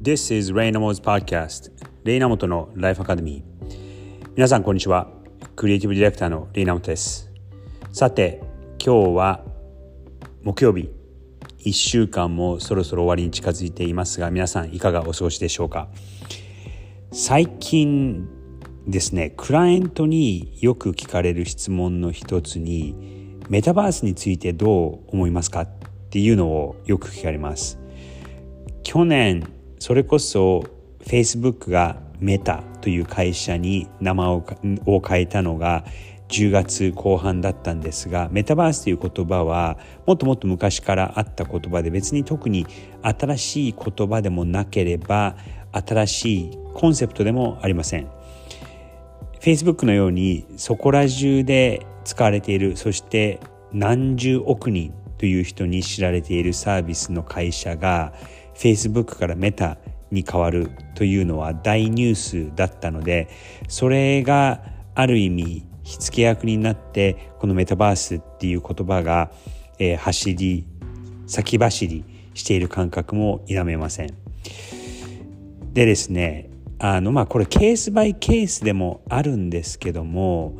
This is レイナモ s Podcast レイナモトのライフアカデミー皆さんこんにちは。クリエイティブディレクターのレイナモトです。さて今日は木曜日。1週間もそろそろ終わりに近づいていますが皆さんいかがお過ごしでしょうか？最近ですねクライアントによく聞かれる質問の一つにメタバースについてどう思いますかっていうのをよく聞かれます。去年それこそ Facebook がメタという会社に名前を変えたのが10月後半だったんですがメタバースという言葉はもっともっと昔からあった言葉で別に特に新しい言葉でもなければ新しいコンセプトでもありません。Facebook のようにそこら中で使われているそして何十億人という人に知られているサービスの会社が Facebook からメタに変わるというのは大ニュースだったのでそれがある意味火付け役になってこのメタバースっていう言葉が、えー、走り先走りしている感覚も否めません。でですねあのまあこれケースバイケースでもあるんですけども、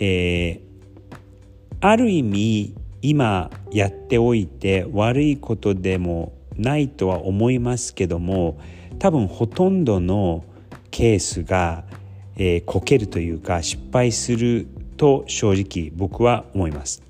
えー、ある意味今やっておいて悪いことでもないとは思いますけども多分ほとんどのケースが、えー、こけるというか失敗すると正直僕は思います。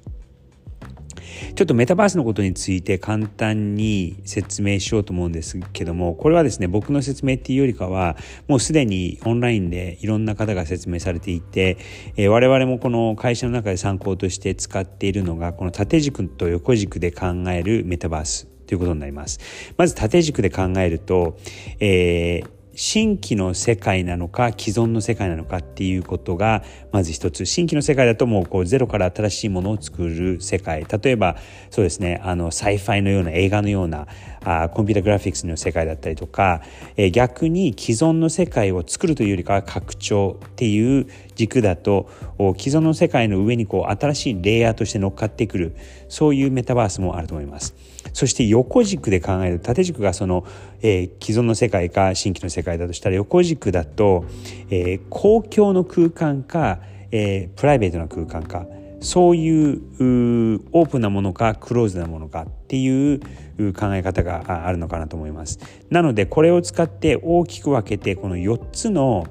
ちょっとメタバースのことについて簡単に説明しようと思うんですけどもこれはですね僕の説明っていうよりかはもうすでにオンラインでいろんな方が説明されていて、えー、我々もこの会社の中で参考として使っているのがこの縦軸と横軸で考えるメタバースということになります。まず縦軸で考えると、えー新規の世界なのか既存の世界なのかっていうことがまず一つ新規の世界だともうこうゼロから新しいものを作る世界例えばそうですねあの sci-fi のような映画のようなあコンピュータグラフィックスの世界だったりとか、えー、逆に既存の世界を作るというよりかは拡張っていう軸だと既存の世界の上にこう新しいレイヤーとして乗っかってくるそういうメタバースもあると思います。そして横軸で考える縦軸がその、えー、既存の世界か新規の世界だとしたら横軸だと、えー、公共の空間か、えー、プライベートな空間かそういうオープンなものかクローズなものかっていう考え方があるのかなと思います。なのでこれを使って大きく分けてこの4つの、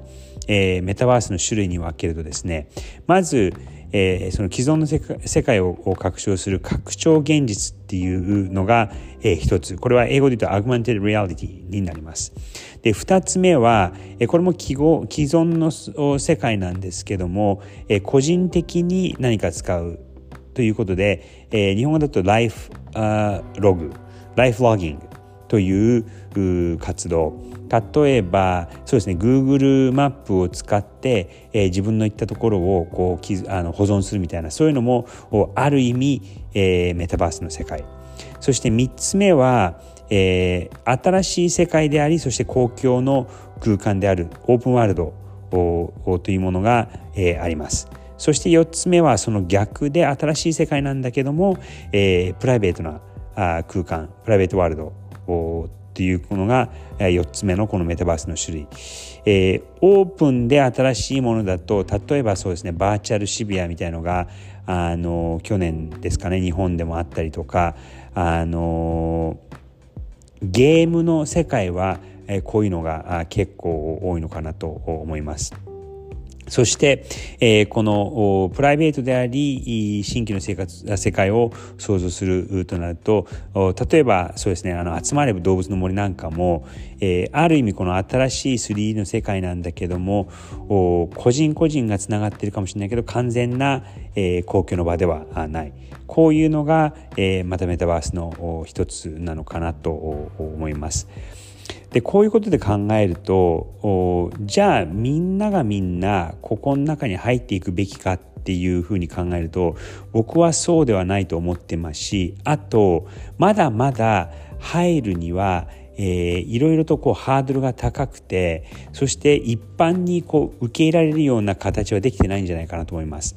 えー、メタバースの種類に分けるとですねまず、えー、その既存の世界を拡張する拡張現実っていうのが、えー、一つ。これは英語で言うと Augmented Reality になります。で二つ目は、えー、これも既既存の世界なんですけども、えー、個人的に何か使うということで、えー、日本語だとライフログ。ライフロギング。という活動例えばそうですね Google マップを使って、えー、自分の行ったところをこうあの保存するみたいなそういうのもある意味、えー、メタバースの世界そして3つ目は、えー、新しい世界でありそして公共の空間であるオープンワールドというものが、えー、あります。そして4つ目はその逆で新しい世界なんだけども、えー、プライベートな空間プライベートワールドっていうのが4つ目のこのメタバースの種類、えー、オープンで新しいものだと例えばそうですねバーチャル渋谷みたいのがあの去年ですかね日本でもあったりとかあのゲームの世界はこういうのが結構多いのかなと思います。そして、えー、このプライベートであり新規の生活世界を創造するとなると例えばそうですねあの集まれば動物の森なんかも、えー、ある意味この新しい 3D の世界なんだけども個人個人がつながっているかもしれないけど完全な、えー、公共の場ではないこういうのが、え、またメタバースの一つなのかなと思います。でこういうことで考えるとじゃあみんながみんなここの中に入っていくべきかっていうふうに考えると僕はそうではないと思ってますしあとまだまだ入るにはえー、いろいろとこうハードルが高くてそして一般にこう受け入れられるような形はできてないんじゃないかなと思います。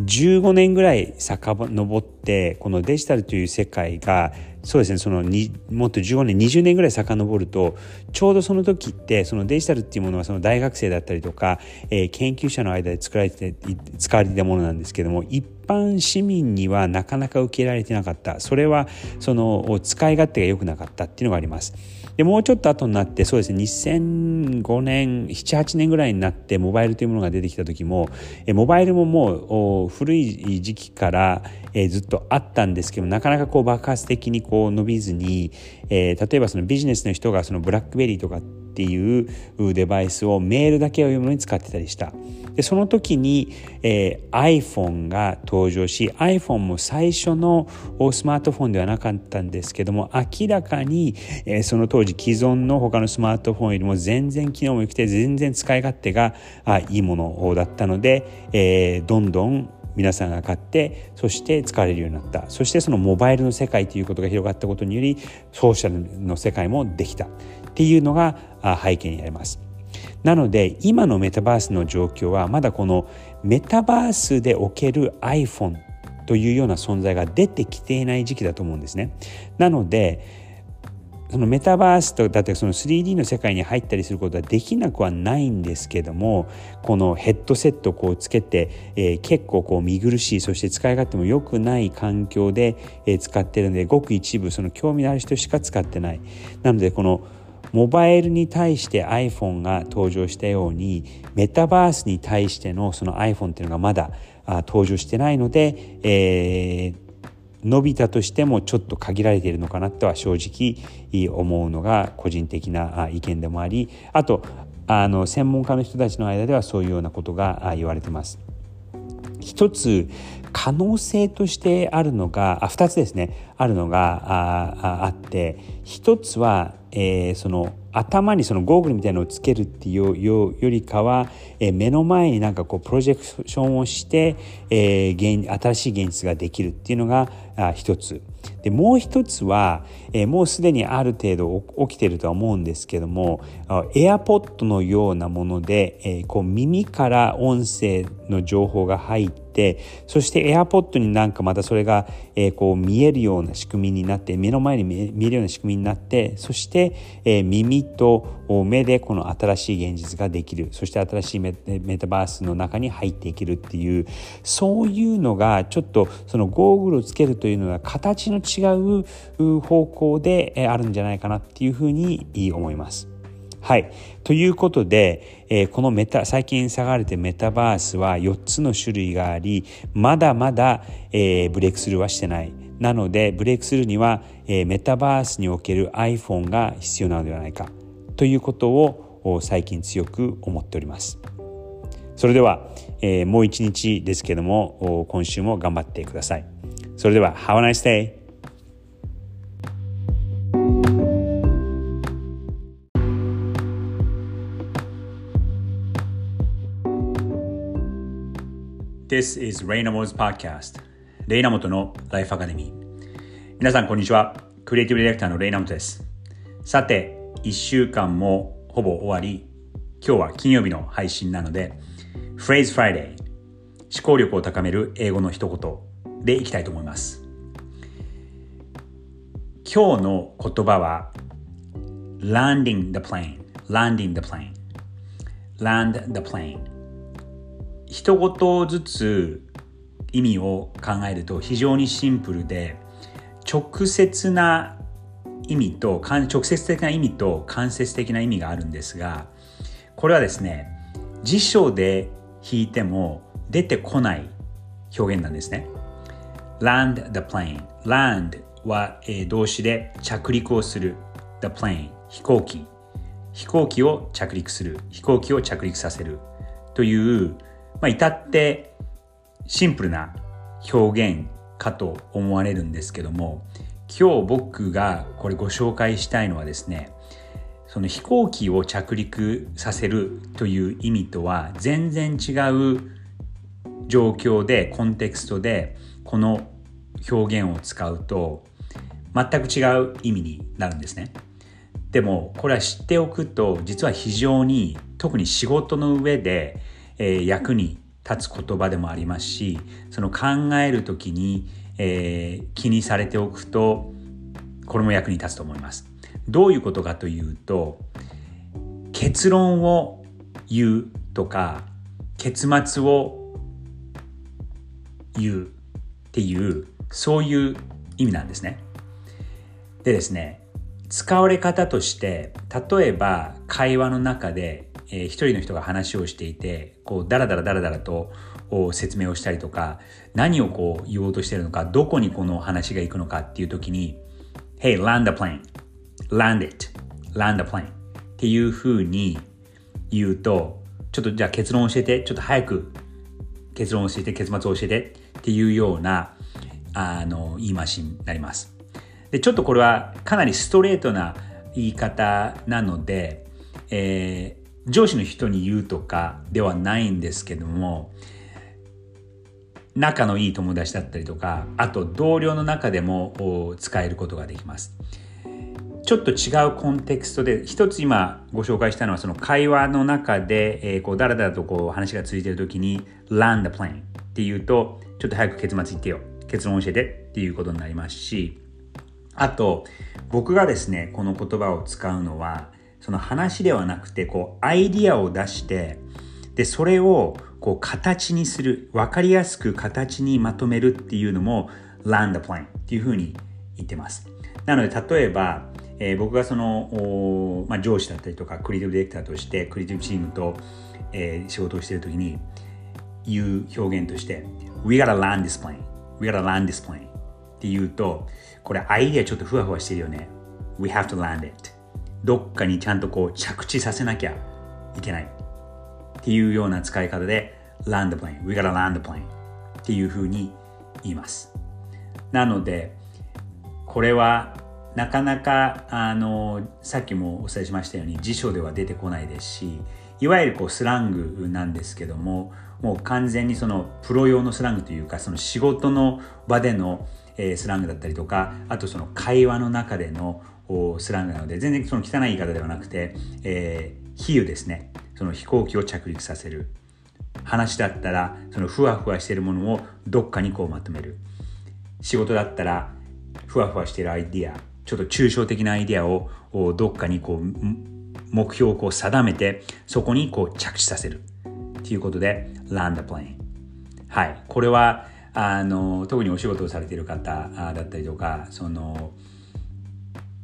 15年ぐらい遡ってこのデジタルという世界がそうですねそのにもっと15年20年ぐらい遡るとちょうどその時ってそのデジタルっていうものはその大学生だったりとか、えー、研究者の間で作られて使われていたものなんですけども一般市民にはなかなか受けられてなかったそれはその使い勝手が良くなかったっていうのがあります。でもうちょっと後になってそうですね2005年78年ぐらいになってモバイルというものが出てきた時もモバイルももう古い時期から、え、ずっとあったんですけどなかなかこう爆発的にこう伸びずに、え、例えばそのビジネスの人がそのブラックベリーとかってっていうデバイスをメールだけを読むのに使ってたりした。でその時に、えー、iPhone が登場し iPhone も最初のスマートフォンではなかったんですけども明らかに、えー、その当時既存の他のスマートフォンよりも全然機能も良くて全然使い勝手があいいものだったので、えー、どんどん皆さんが買ってそして使われるようになったそしてそのモバイルの世界ということが広がったことによりソーシャルの世界もできたっていうのが背景にあります。なので今のメタバースの状況はまだこのメタバースでおける iPhone というような存在が出てきていない時期だと思うんですね。なのでそのメタバースとだってその 3D の世界に入ったりすることはできなくはないんですけどもこのヘッドセットをこうつけて、えー、結構こう見苦しいそして使い勝手も良くない環境で、えー、使ってるのでごく一部その興味のある人しか使ってない。なのでこのモバイルに対して iPhone が登場したようにメタバースに対してのその iPhone っていうのがまだ登場してないので、えー、伸びたとしてもちょっと限られているのかなとは正直思うのが個人的な意見でもありあとあの専門家の人たちの間ではそういうようなことが言われてます。一つ可能性としてあるのがあ2つですねあるのがあって一つは、えー、その頭にそのゴーグルみたいなのをつけるっていうよりかは、えー、目の前になんかこうプロジェクションをして、えー、現新しい現実ができるっていうのが一つ。でもう一つは、えー、もうすでにある程度起きてるとは思うんですけどもエアポッドのようなもので、えー、こう耳から音声の情報が入ってそしてエアポッドになんかまたそれが、えー、こう見えるような仕組みになって目の前に見えるような仕組みになってそして、え、耳と目でこの新しい現実ができるそして新しいメタバースの中に入っていけるっていうそういうのがちょっとそのゴーグルをつけるといういうのは形の違う方向であるんじゃないかなっていうふうに思います。はい。ということで、えー、このメタ、最近騒がれてメタバースは4つの種類があり、まだまだ、えー、ブレイクスルーはしてない。なので、ブレイクするには、えー、メタバースにおける iPhone が必要なのではないか。ということを最近強く思っております。それでは、えー、もう一日ですけども、今週も頑張ってください。それでは、Have a nice day! This is Raynamo's Podcast レイナモトのライフアカデミー。皆さんこんにちは。クリエイティブディレクターのレイナモトです。さて1週間もほぼ終わり。今日は金曜日の配信なので Phrase Friday 思考力を高める英語の一言。でいきたいと思います。今日の言葉は landing the plane landing the plane land the plane 一言ずつ意味を考えると非常にシンプルで直接な意味と直接的な意味と間接的な意味があるんですがこれはですね辞書で引いても出てこない表現なんですね。Land the plane. land は、え、動詞で着陸をする。the plane. 飛行機。飛行機を着陸する。飛行機を着陸させる。というまあ、至ってシンプルな表現かと思われるんですけども今日僕がこれご紹介したいのはですねその飛行機を着陸させるという意味とは全然違う状況でコンテクストでこの表現を使うと全く違う意味になるんですね。でもこれは知っておくと実は非常に特に仕事の上でえー、役に立つ言葉でもありますしその考える時に、えー、気にされておくとこれも役に立つと思います。どういうことかというと結論を言うとか結末を言うっていうそういう意味なんですね。でですね使われ方として例えば会話の中で、えー、一人の人が話をしていてこうダラダラダラダラと説明をしたりとか何をこう言おうとしてるのかどこにこの話が行くのかっていう時に Hey land a plane. Land it. Land a plane. っていうふうに言うとちょっとじゃあ結論を教えて。ちょっと早く結論を教えて結末を教えて。っていうようなあの言い回しになります。でちょっとこれはかなりストレートな言い方なので、えー、上司の人に言うとかではないんですけども仲のいい友達だったりとかあと同僚の中でも使えることができます。ちょっと違うコンテクストで一つ今ご紹介したのはその会話の中で、えー、こうだらだらとこう話が続いている時に land the plane っていうとちょっと早く結末言ってよ結論教えてっていうことになりますしあと、僕がですね、この言葉を使うのは、その話ではなくて、こう、アイディアを出して、で、それを、こう、形にする、わかりやすく形にまとめるっていうのも、land the plan っていうふうに言ってます。なので、例えば、えー、僕がその、まあ、上司だったりとか、クリエイティブディレクターとして、クリエイティブチームと、えー、仕事をしているときに、言う表現として、We gotta land this plane. We gotta land this plane. って言うと、これアイディアちょっとふわふわしてるよね。We have to land it. どっかにちゃんとこう着地させなきゃいけない。っていうような使い方で land the plane. We gotta land the plane. っていうふうに言います。なので、これはなかなかあのさっきもお伝えしましたように辞書では出てこないですしいわゆるこうスラングなんですけどももう完全にそのプロ用のスラングというかその仕事の場での、スラングだったりとかあとその会話の中でのスラングなので全然その汚い言い方ではなくて、えー、比喩ですね。その飛行機を着陸させる。話だったらそのふわふわしているものをどっかにこうまとめる。仕事だったらふわふわしているアイディアちょっと抽象的なアイディアをどっかにこう目標をこう定めてそこにこう着地させる。ということで land the plane はい。これはあの特にお仕事をされている方だったりとかその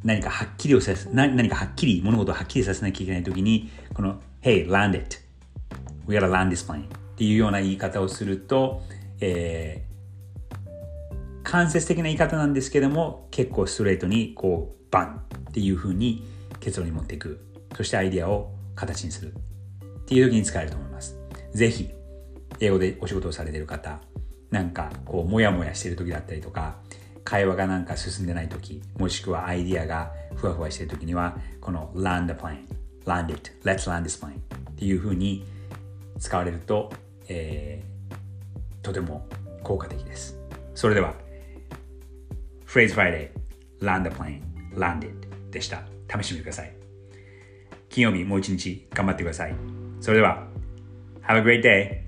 何かはっきりをさせ何かはっきり物事をはっきりさせなきゃいけない時にこの Hey land it. We gotta land this plane. っていうような言い方をすると、えー、間接的な言い方なんですけども結構ストレートにこうバンっていうふうに結論に持っていく。そしてアイディアを形にするっていう時に使えると思います。ぜひ英語でお仕事をされている方なんかこうモヤモヤしている時だったりとか会話がなんか進んでない時もしくはアイディアがふわふわしている時にはこの land the plane land it let's land this plane っていう風に使われると、えー、とても効果的です。それでは Phrase Friday land the plane land it でした。試してみてください。金曜日もう一日頑張ってください。それでは Have a great day.